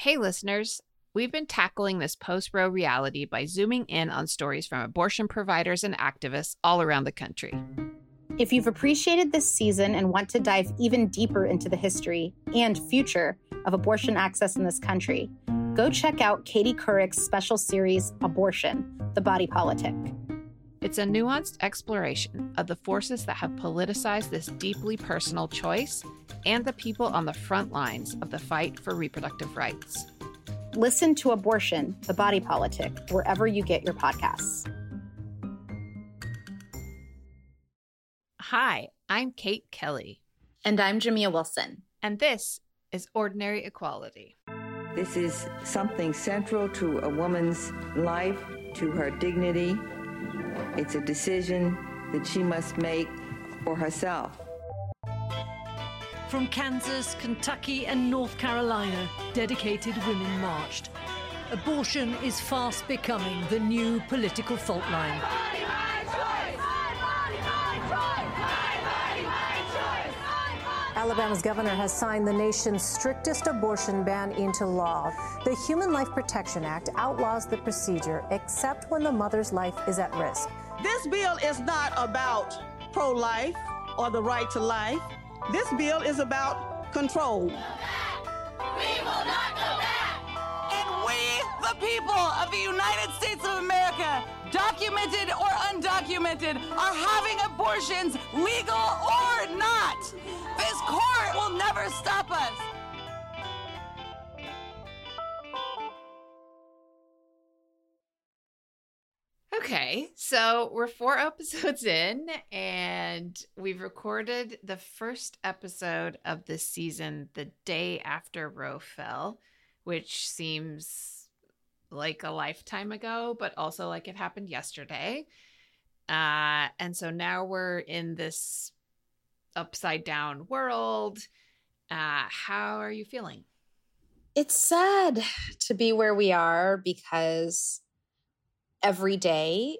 Hey, listeners. We've been tackling this post Roe reality by zooming in on stories from abortion providers and activists all around the country. If you've appreciated this season and want to dive even deeper into the history and future of abortion access in this country, go check out Katie Couric's special series, Abortion The Body Politic. It's a nuanced exploration of the forces that have politicized this deeply personal choice and the people on the front lines of the fight for reproductive rights. Listen to Abortion, the Body Politic, wherever you get your podcasts. Hi, I'm Kate Kelly. And I'm Jamia Wilson. And this is Ordinary Equality. This is something central to a woman's life, to her dignity. It's a decision that she must make for herself. From Kansas, Kentucky, and North Carolina, dedicated women marched. Abortion is fast becoming the new political fault line. Alabama's governor has signed the nation's strictest abortion ban into law. The Human Life Protection Act outlaws the procedure except when the mother's life is at risk. This bill is not about pro life or the right to life. This bill is about control. We will not go back. And we, the people of the United States of America, documented or undocumented, are having abortions, legal or not. This court will never stop us. Okay, so we're four episodes in, and we've recorded the first episode of this season the day after Roe fell, which seems like a lifetime ago, but also like it happened yesterday. Uh, and so now we're in this upside down world. Uh, how are you feeling? It's sad to be where we are because every day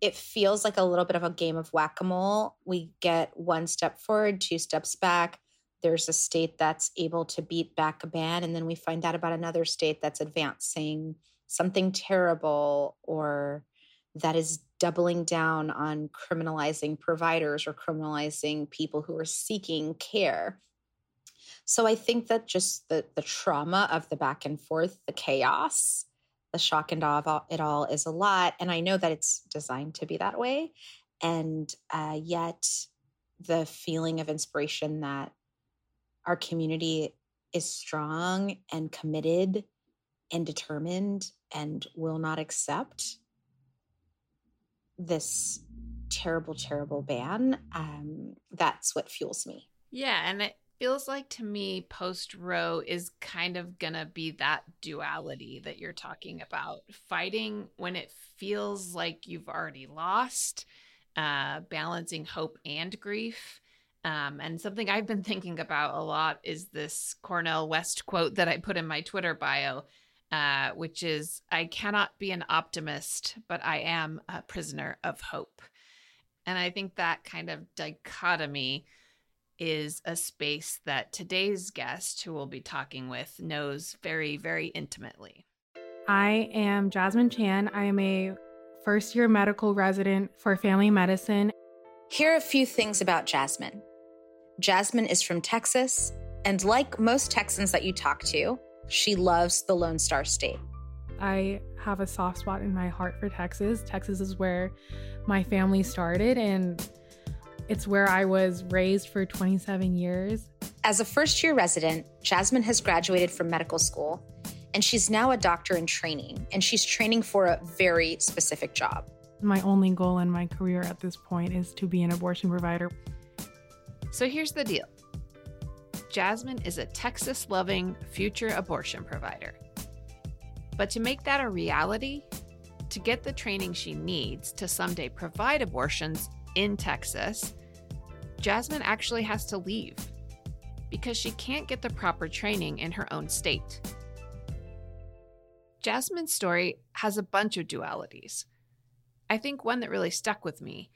it feels like a little bit of a game of whack-a-mole we get one step forward two steps back there's a state that's able to beat back a ban and then we find out about another state that's advancing something terrible or that is doubling down on criminalizing providers or criminalizing people who are seeking care so i think that just the the trauma of the back and forth the chaos the shock and awe of it all is a lot. And I know that it's designed to be that way. And uh, yet, the feeling of inspiration that our community is strong and committed and determined and will not accept this terrible, terrible ban. Um, that's what fuels me. Yeah. And it, feels like to me post Roe is kind of going to be that duality that you're talking about fighting when it feels like you've already lost uh, balancing hope and grief um, and something i've been thinking about a lot is this Cornel West quote that i put in my twitter bio uh, which is i cannot be an optimist but i am a prisoner of hope and i think that kind of dichotomy is a space that today's guest, who we'll be talking with, knows very, very intimately. I am Jasmine Chan. I am a first year medical resident for family medicine. Here are a few things about Jasmine. Jasmine is from Texas, and like most Texans that you talk to, she loves the Lone Star State. I have a soft spot in my heart for Texas. Texas is where my family started, and it's where I was raised for 27 years. As a first year resident, Jasmine has graduated from medical school and she's now a doctor in training and she's training for a very specific job. My only goal in my career at this point is to be an abortion provider. So here's the deal Jasmine is a Texas loving future abortion provider. But to make that a reality, to get the training she needs to someday provide abortions in Texas, Jasmine actually has to leave because she can't get the proper training in her own state. Jasmine's story has a bunch of dualities. I think one that really stuck with me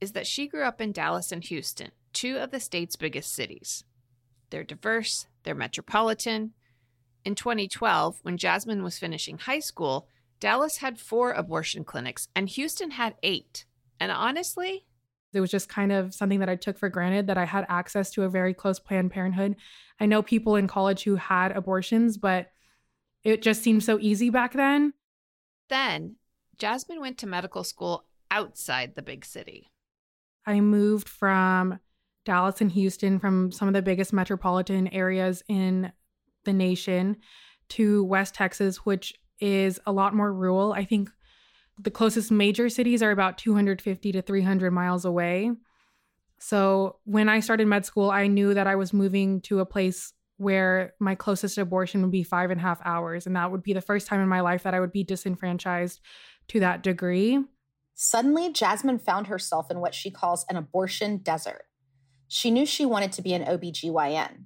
is that she grew up in Dallas and Houston, two of the state's biggest cities. They're diverse, they're metropolitan, In 2012, when Jasmine was finishing high school, Dallas had four abortion clinics and Houston had eight. And honestly, it was just kind of something that I took for granted that I had access to a very close Planned Parenthood. I know people in college who had abortions, but it just seemed so easy back then. Then, Jasmine went to medical school outside the big city. I moved from Dallas and Houston, from some of the biggest metropolitan areas in the nation, to West Texas, which is a lot more rural. I think the closest major cities are about 250 to 300 miles away. So when I started med school, I knew that I was moving to a place where my closest abortion would be five and a half hours. And that would be the first time in my life that I would be disenfranchised to that degree. Suddenly, Jasmine found herself in what she calls an abortion desert. She knew she wanted to be an OBGYN.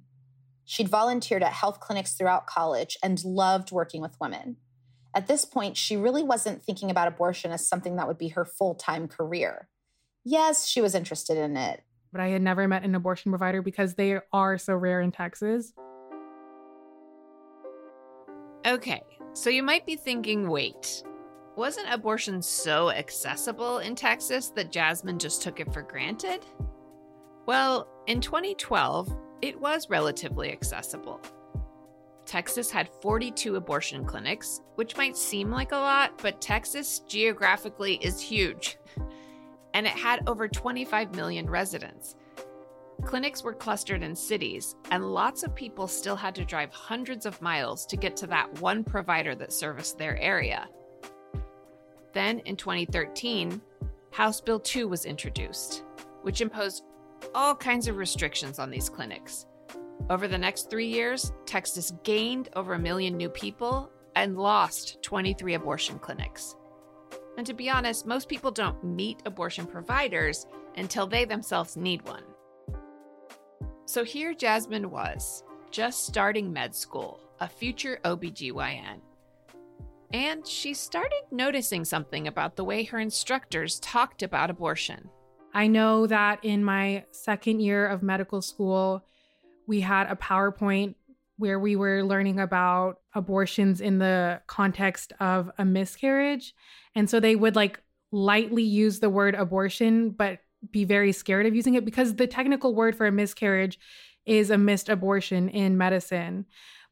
She'd volunteered at health clinics throughout college and loved working with women. At this point, she really wasn't thinking about abortion as something that would be her full time career. Yes, she was interested in it. But I had never met an abortion provider because they are so rare in Texas. Okay, so you might be thinking wait, wasn't abortion so accessible in Texas that Jasmine just took it for granted? Well, in 2012, it was relatively accessible. Texas had 42 abortion clinics, which might seem like a lot, but Texas geographically is huge. And it had over 25 million residents. Clinics were clustered in cities, and lots of people still had to drive hundreds of miles to get to that one provider that serviced their area. Then in 2013, House Bill 2 was introduced, which imposed all kinds of restrictions on these clinics. Over the next three years, Texas gained over a million new people and lost 23 abortion clinics. And to be honest, most people don't meet abortion providers until they themselves need one. So here Jasmine was, just starting med school, a future OBGYN. And she started noticing something about the way her instructors talked about abortion. I know that in my second year of medical school, we had a PowerPoint where we were learning about abortions in the context of a miscarriage. And so they would like lightly use the word abortion, but be very scared of using it because the technical word for a miscarriage is a missed abortion in medicine.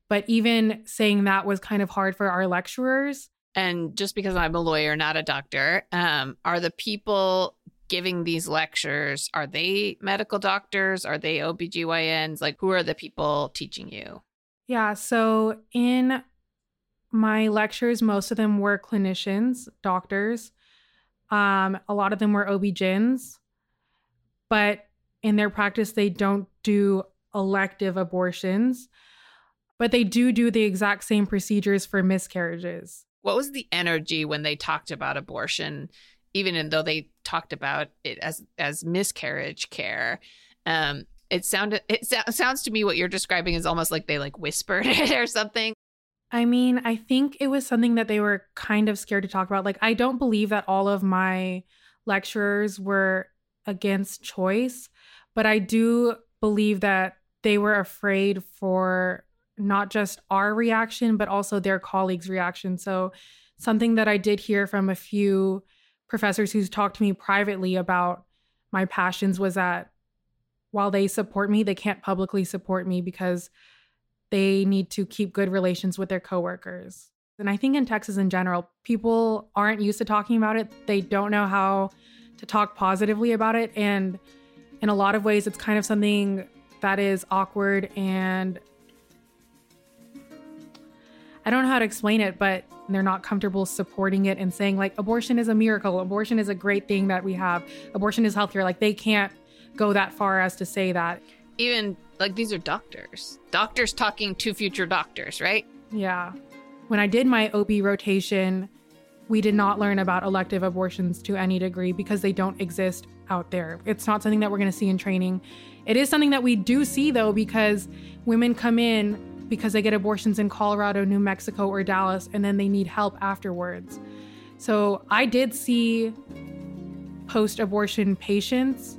But even saying that was kind of hard for our lecturers. And just because I'm a lawyer, not a doctor, um, are the people giving these lectures, are they medical doctors? Are they OBGYNs? Like, who are the people teaching you? Yeah. So, in my lectures, most of them were clinicians, doctors. Um, a lot of them were OB-GYNs, but in their practice, they don't do elective abortions, but they do do the exact same procedures for miscarriages. What was the energy when they talked about abortion even though they talked about it as as miscarriage care um it sounded it so- sounds to me what you're describing is almost like they like whispered it or something I mean, I think it was something that they were kind of scared to talk about. Like, I don't believe that all of my lecturers were against choice, but I do believe that they were afraid for not just our reaction, but also their colleagues' reaction. So, something that I did hear from a few professors who's talked to me privately about my passions was that while they support me, they can't publicly support me because they need to keep good relations with their coworkers. And I think in Texas in general, people aren't used to talking about it. They don't know how to talk positively about it. And in a lot of ways, it's kind of something that is awkward and I don't know how to explain it, but they're not comfortable supporting it and saying, like, abortion is a miracle. Abortion is a great thing that we have. Abortion is healthier. Like, they can't go that far as to say that. Even like these are doctors, doctors talking to future doctors, right? Yeah. When I did my OB rotation, we did not learn about elective abortions to any degree because they don't exist out there. It's not something that we're going to see in training. It is something that we do see though, because women come in because they get abortions in Colorado, New Mexico, or Dallas, and then they need help afterwards. So I did see post abortion patients,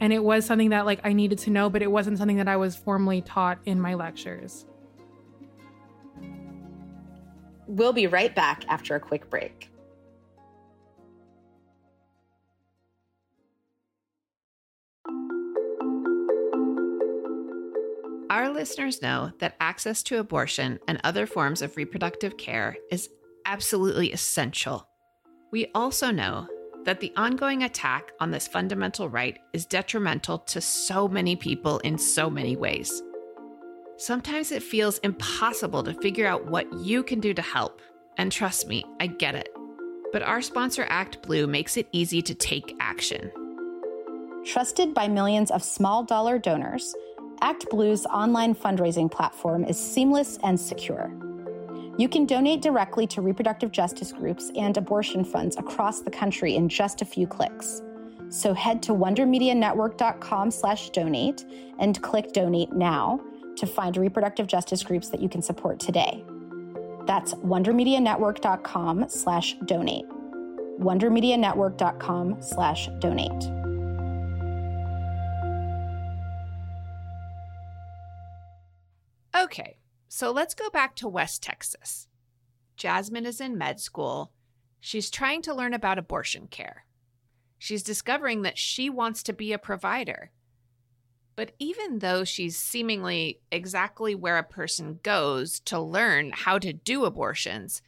and it was something that like I needed to know, but it wasn't something that I was formally taught in my lectures. We'll be right back after a quick break. Our listeners know that access to abortion and other forms of reproductive care is absolutely essential. We also know that the ongoing attack on this fundamental right is detrimental to so many people in so many ways. Sometimes it feels impossible to figure out what you can do to help. And trust me, I get it. But our sponsor, ActBlue, makes it easy to take action. Trusted by millions of small dollar donors, ActBlue's online fundraising platform is seamless and secure. You can donate directly to reproductive justice groups and abortion funds across the country in just a few clicks. So head to wondermedianetwork.com slash donate and click donate now to find reproductive justice groups that you can support today. That's wondermedianetwork.com slash Okay, so let's go back to West Texas. Jasmine is in med school. She's trying to learn about abortion care. She's discovering that she wants to be a provider. But even though she's seemingly exactly where a person goes to learn how to do abortions,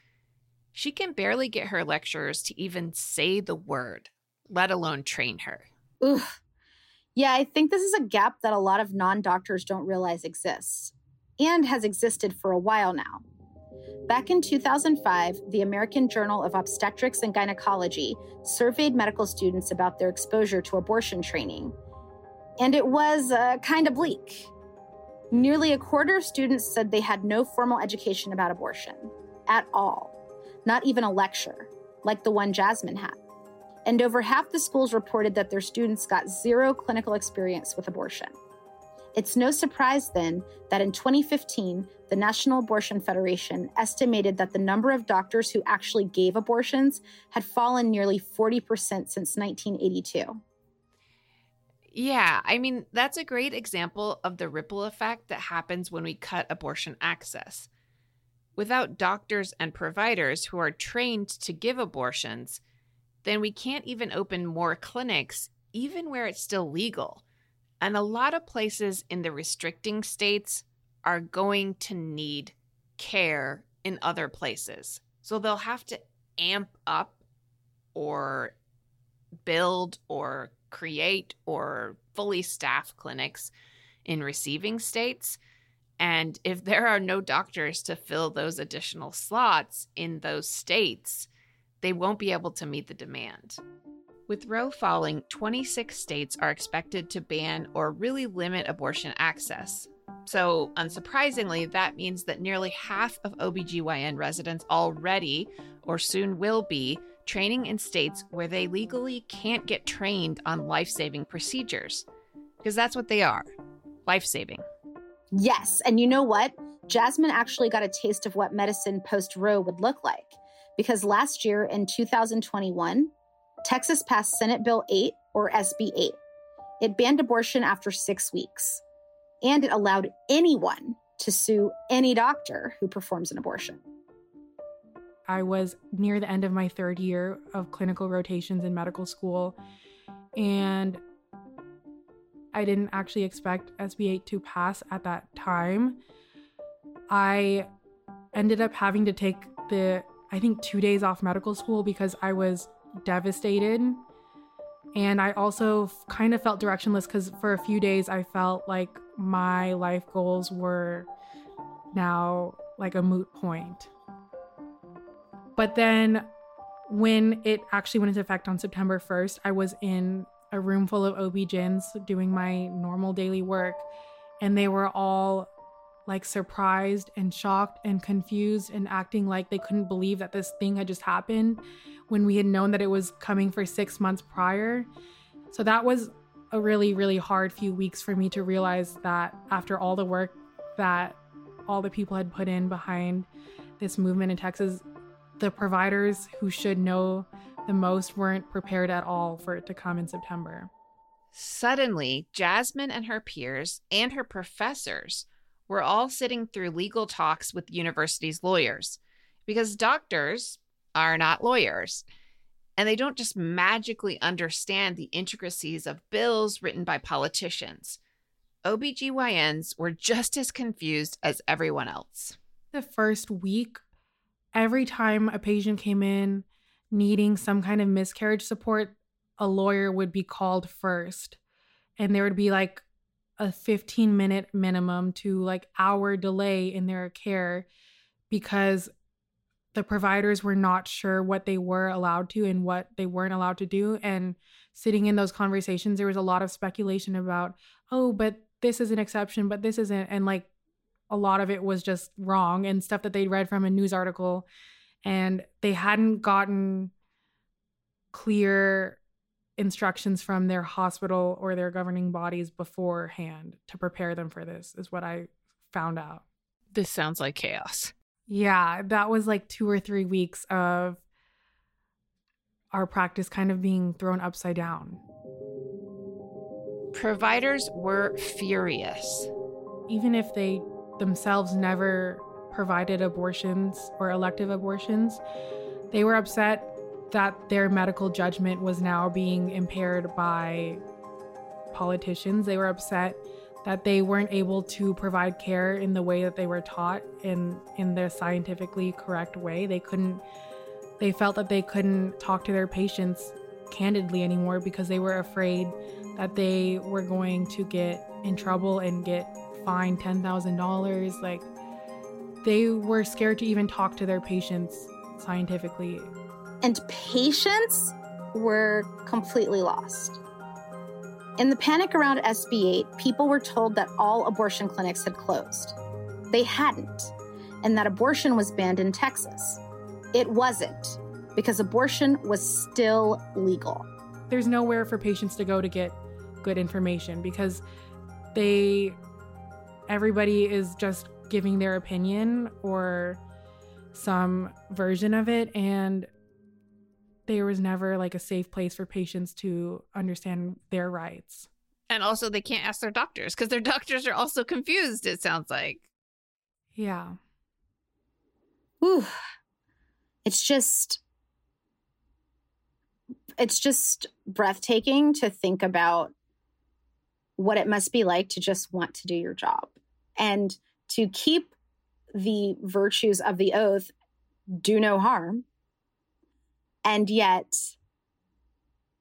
she can barely get her lecturers to even say the word, let alone train her. Ooh. Yeah, I think this is a gap that a lot of non doctors don't realize exists and has existed for a while now. Back in 2005, the American Journal of Obstetrics and Gynecology surveyed medical students about their exposure to abortion training and it was uh, kind of bleak. Nearly a quarter of students said they had no formal education about abortion at all, not even a lecture, like the one Jasmine had. And over half the schools reported that their students got zero clinical experience with abortion. It's no surprise then that in 2015, the National Abortion Federation estimated that the number of doctors who actually gave abortions had fallen nearly 40% since 1982. Yeah, I mean, that's a great example of the ripple effect that happens when we cut abortion access. Without doctors and providers who are trained to give abortions, then we can't even open more clinics, even where it's still legal. And a lot of places in the restricting states are going to need care in other places. So they'll have to amp up or build or create or fully staff clinics in receiving states. And if there are no doctors to fill those additional slots in those states, they won't be able to meet the demand. With Roe falling, 26 states are expected to ban or really limit abortion access. So, unsurprisingly, that means that nearly half of OBGYN residents already, or soon will be, training in states where they legally can't get trained on life saving procedures. Because that's what they are life saving. Yes. And you know what? Jasmine actually got a taste of what medicine post Roe would look like. Because last year in 2021, Texas passed Senate Bill 8, or SB 8. It banned abortion after six weeks, and it allowed anyone to sue any doctor who performs an abortion. I was near the end of my third year of clinical rotations in medical school, and I didn't actually expect SB 8 to pass at that time. I ended up having to take the, I think, two days off medical school because I was devastated. And I also kind of felt directionless because for a few days I felt like my life goals were now like a moot point. But then when it actually went into effect on September 1st, I was in a room full of OB-GYNs doing my normal daily work, and they were all like surprised and shocked and confused and acting like they couldn't believe that this thing had just happened when we had known that it was coming for six months prior. So that was a really, really hard few weeks for me to realize that after all the work that all the people had put in behind this movement in Texas, the providers who should know the most weren't prepared at all for it to come in September. Suddenly, Jasmine and her peers and her professors were all sitting through legal talks with the university's lawyers because doctors are not lawyers and they don't just magically understand the intricacies of bills written by politicians. OBGYNs were just as confused as everyone else. The first week, every time a patient came in needing some kind of miscarriage support, a lawyer would be called first. And there would be like a 15 minute minimum to like hour delay in their care because the providers were not sure what they were allowed to and what they weren't allowed to do. And sitting in those conversations there was a lot of speculation about oh but this is an exception but this isn't and like a lot of it was just wrong and stuff that they read from a news article. And they hadn't gotten clear instructions from their hospital or their governing bodies beforehand to prepare them for this is what i found out this sounds like chaos yeah, that was like two or three weeks of our practice kind of being thrown upside down. Providers were furious. Even if they themselves never provided abortions or elective abortions, they were upset that their medical judgment was now being impaired by politicians. They were upset that they weren't able to provide care in the way that they were taught in in the scientifically correct way. They couldn't they felt that they couldn't talk to their patients candidly anymore because they were afraid that they were going to get in trouble and get fined $10,000 like they were scared to even talk to their patients scientifically. And patients were completely lost. In the panic around SB 8, people were told that all abortion clinics had closed. They hadn't, and that abortion was banned in Texas. It wasn't, because abortion was still legal. There's nowhere for patients to go to get good information because they, everybody is just giving their opinion or some version of it. And there was never like a safe place for patients to understand their rights. And also, they can't ask their doctors because their doctors are also confused, it sounds like. Yeah. Ooh. It's just, it's just breathtaking to think about what it must be like to just want to do your job and to keep the virtues of the oath do no harm and yet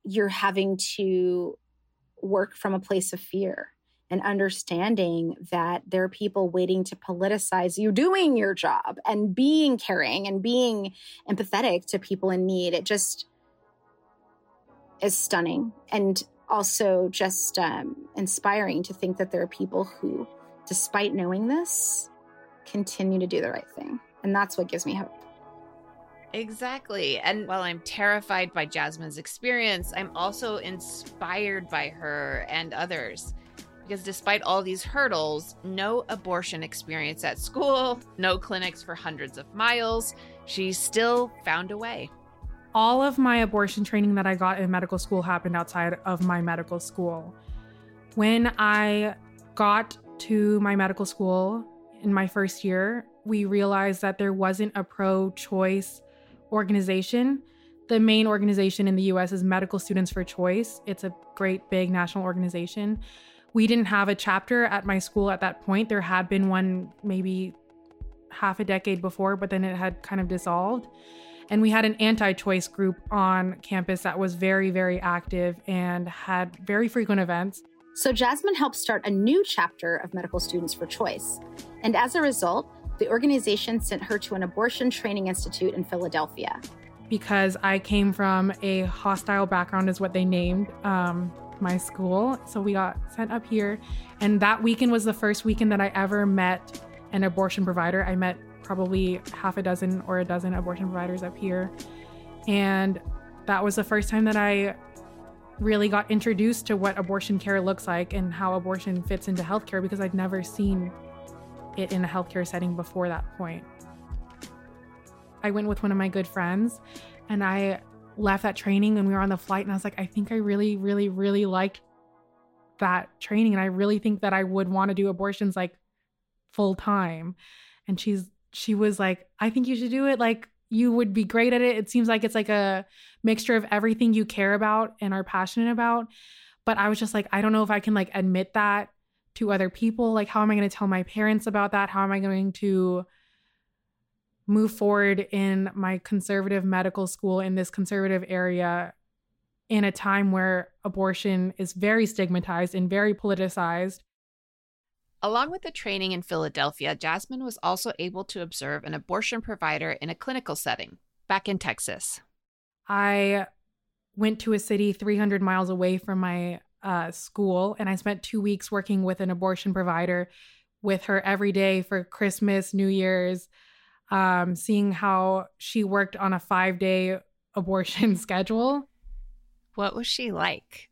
you're having to work from a place of fear and understanding that there are people waiting to politicize you doing your job and being caring and being empathetic to people in need. It just is stunning and also just um, inspiring to think that there are people who, despite knowing this, continue to do the right thing. And that's what gives me hope. Exactly. And while I'm terrified by Jasmine's experience, I'm also inspired by her and others. Because despite all these hurdles, no abortion experience at school, no clinics for hundreds of miles, she still found a way. All of my abortion training that I got in medical school happened outside of my medical school. When I got to my medical school in my first year, we realized that there wasn't a pro choice organization. The main organization in the US is Medical Students for Choice. It's a great big national organization. We didn't have a chapter at my school at that point. There had been one maybe half a decade before, but then it had kind of dissolved. And we had an anti choice group on campus that was very, very active and had very frequent events. So Jasmine helped start a new chapter of Medical Students for Choice. And as a result, the organization sent her to an abortion training institute in Philadelphia. Because I came from a hostile background, is what they named um, my school. So we got sent up here. And that weekend was the first weekend that I ever met an abortion provider. I met probably half a dozen or a dozen abortion providers up here. And that was the first time that I really got introduced to what abortion care looks like and how abortion fits into healthcare because I'd never seen it in a healthcare setting before that point. I went with one of my good friends and I left that training and we were on the flight and I was like, I think I really, really, really liked that training and I really think that I would want to do abortions like full time. And she's she was like, I think you should do it. Like, you would be great at it. It seems like it's like a mixture of everything you care about and are passionate about. But I was just like, I don't know if I can like admit that to other people. Like, how am I going to tell my parents about that? How am I going to move forward in my conservative medical school in this conservative area in a time where abortion is very stigmatized and very politicized? Along with the training in Philadelphia, Jasmine was also able to observe an abortion provider in a clinical setting back in Texas. I went to a city 300 miles away from my uh, school and I spent two weeks working with an abortion provider with her every day for Christmas, New Year's, um, seeing how she worked on a five day abortion schedule. What was she like?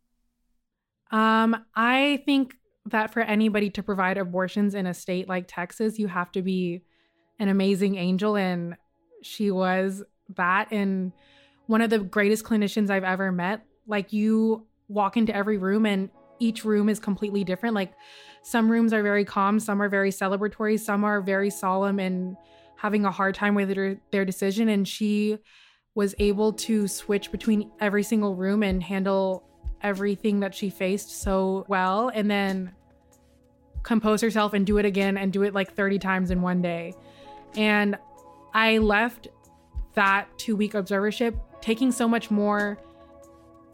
Um, I think that for anybody to provide abortions in a state like Texas, you have to be an amazing angel. And she was that. And one of the greatest clinicians I've ever met. Like, you walk into every room, and each room is completely different. Like, some rooms are very calm, some are very celebratory, some are very solemn and having a hard time with their, their decision. And she was able to switch between every single room and handle everything that she faced so well and then compose herself and do it again and do it like 30 times in one day. And I left that two week observership taking so much more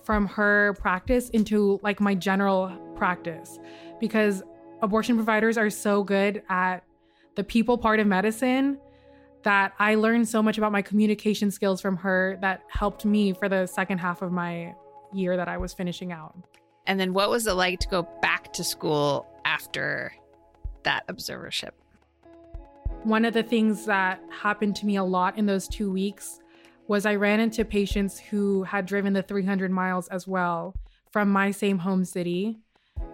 from her practice into like my general practice because abortion providers are so good at the people part of medicine that I learned so much about my communication skills from her that helped me for the second half of my year that I was finishing out. And then what was it like to go back to school after that observership? One of the things that happened to me a lot in those two weeks was I ran into patients who had driven the 300 miles as well from my same home city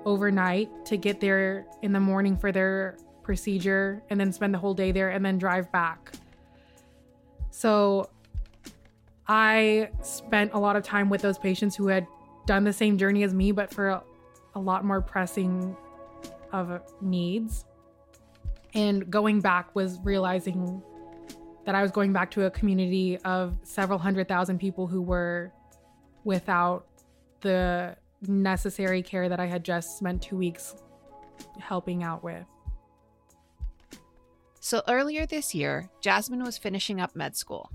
overnight to get there in the morning for their procedure and then spend the whole day there and then drive back. So I spent a lot of time with those patients who had done the same journey as me, but for a, a lot more pressing of needs. And going back was realizing that I was going back to a community of several hundred thousand people who were without the necessary care that I had just spent two weeks helping out with. So earlier this year, Jasmine was finishing up med school.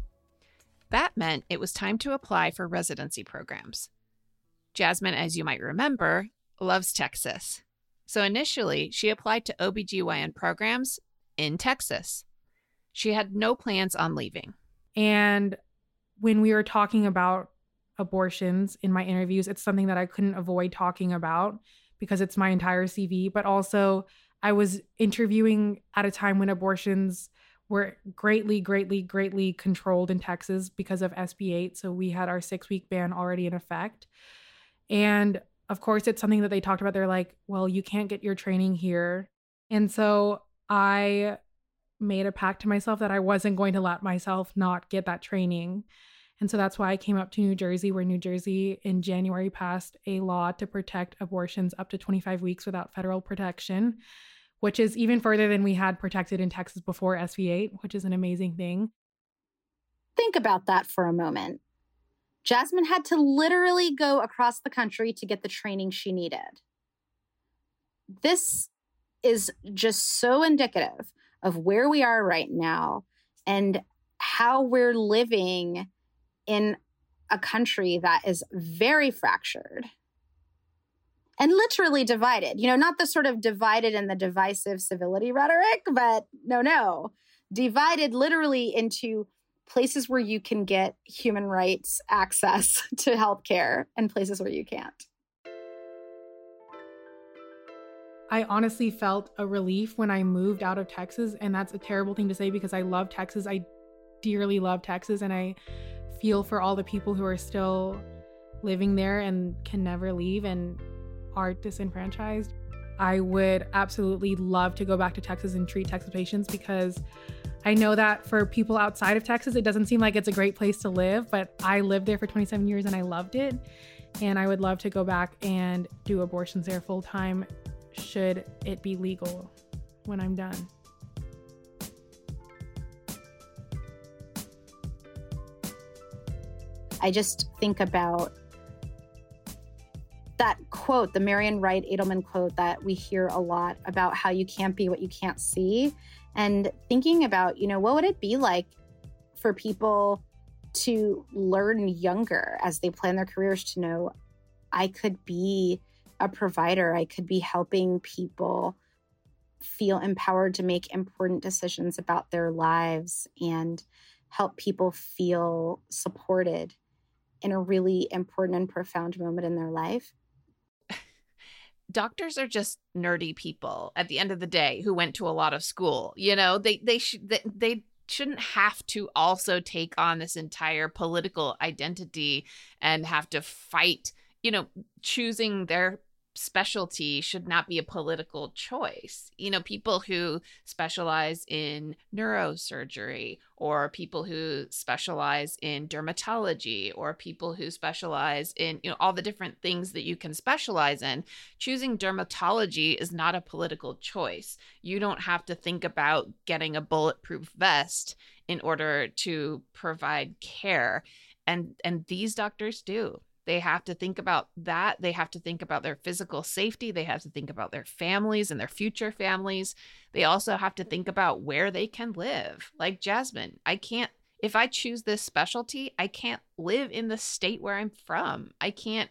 That meant it was time to apply for residency programs. Jasmine, as you might remember, loves Texas. So initially, she applied to OBGYN programs in Texas. She had no plans on leaving. And when we were talking about abortions in my interviews, it's something that I couldn't avoid talking about because it's my entire CV. But also, I was interviewing at a time when abortions were greatly, greatly, greatly controlled in Texas because of SB 8. So we had our six week ban already in effect. And of course, it's something that they talked about. They're like, well, you can't get your training here. And so I made a pact to myself that I wasn't going to let myself not get that training. And so that's why I came up to New Jersey, where New Jersey in January passed a law to protect abortions up to 25 weeks without federal protection, which is even further than we had protected in Texas before SB8, which is an amazing thing. Think about that for a moment. Jasmine had to literally go across the country to get the training she needed. This is just so indicative of where we are right now and how we're living in a country that is very fractured and literally divided. You know, not the sort of divided in the divisive civility rhetoric, but no, no, divided literally into places where you can get human rights access to healthcare and places where you can't. I honestly felt a relief when I moved out of Texas. And that's a terrible thing to say because I love Texas. I dearly love Texas. And I feel for all the people who are still living there and can never leave and are disenfranchised. I would absolutely love to go back to Texas and treat Texas patients because I know that for people outside of Texas, it doesn't seem like it's a great place to live, but I lived there for 27 years and I loved it. And I would love to go back and do abortions there full time should it be legal when I'm done? I just think about that quote, the Marian Wright Edelman quote that we hear a lot about how you can't be what you can't see. And thinking about, you know, what would it be like for people to learn younger as they plan their careers to know I could be a provider, I could be helping people feel empowered to make important decisions about their lives and help people feel supported in a really important and profound moment in their life. Doctors are just nerdy people at the end of the day who went to a lot of school. You know, they they they shouldn't have to also take on this entire political identity and have to fight, you know, choosing their specialty should not be a political choice. You know, people who specialize in neurosurgery or people who specialize in dermatology or people who specialize in, you know, all the different things that you can specialize in, choosing dermatology is not a political choice. You don't have to think about getting a bulletproof vest in order to provide care. And and these doctors do they have to think about that. They have to think about their physical safety. They have to think about their families and their future families. They also have to think about where they can live. Like Jasmine, I can't, if I choose this specialty, I can't live in the state where I'm from. I can't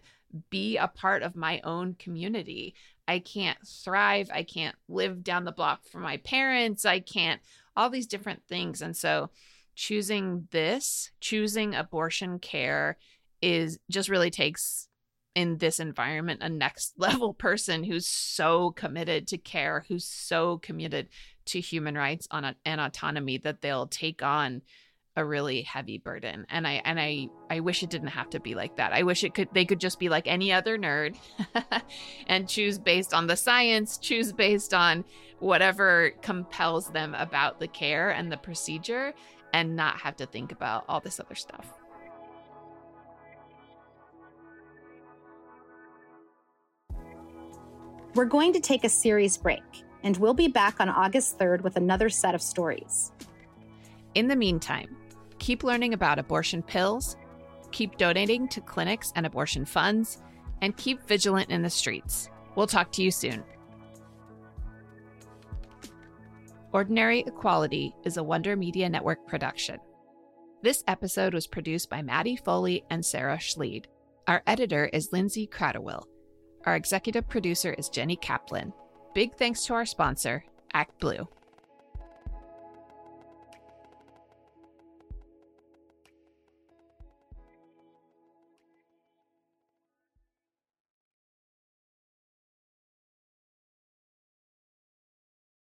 be a part of my own community. I can't thrive. I can't live down the block from my parents. I can't, all these different things. And so, choosing this, choosing abortion care, is just really takes in this environment a next level person who's so committed to care, who's so committed to human rights on a, and autonomy that they'll take on a really heavy burden. And i and i i wish it didn't have to be like that. I wish it could they could just be like any other nerd and choose based on the science choose based on whatever compels them about the care and the procedure and not have to think about all this other stuff We're going to take a series break, and we'll be back on August 3rd with another set of stories. In the meantime, keep learning about abortion pills, keep donating to clinics and abortion funds, and keep vigilant in the streets. We'll talk to you soon. Ordinary Equality is a Wonder Media Network production. This episode was produced by Maddie Foley and Sarah Schleid. Our editor is Lindsay Cradwell. Our executive producer is Jenny Kaplan. Big thanks to our sponsor, ActBlue.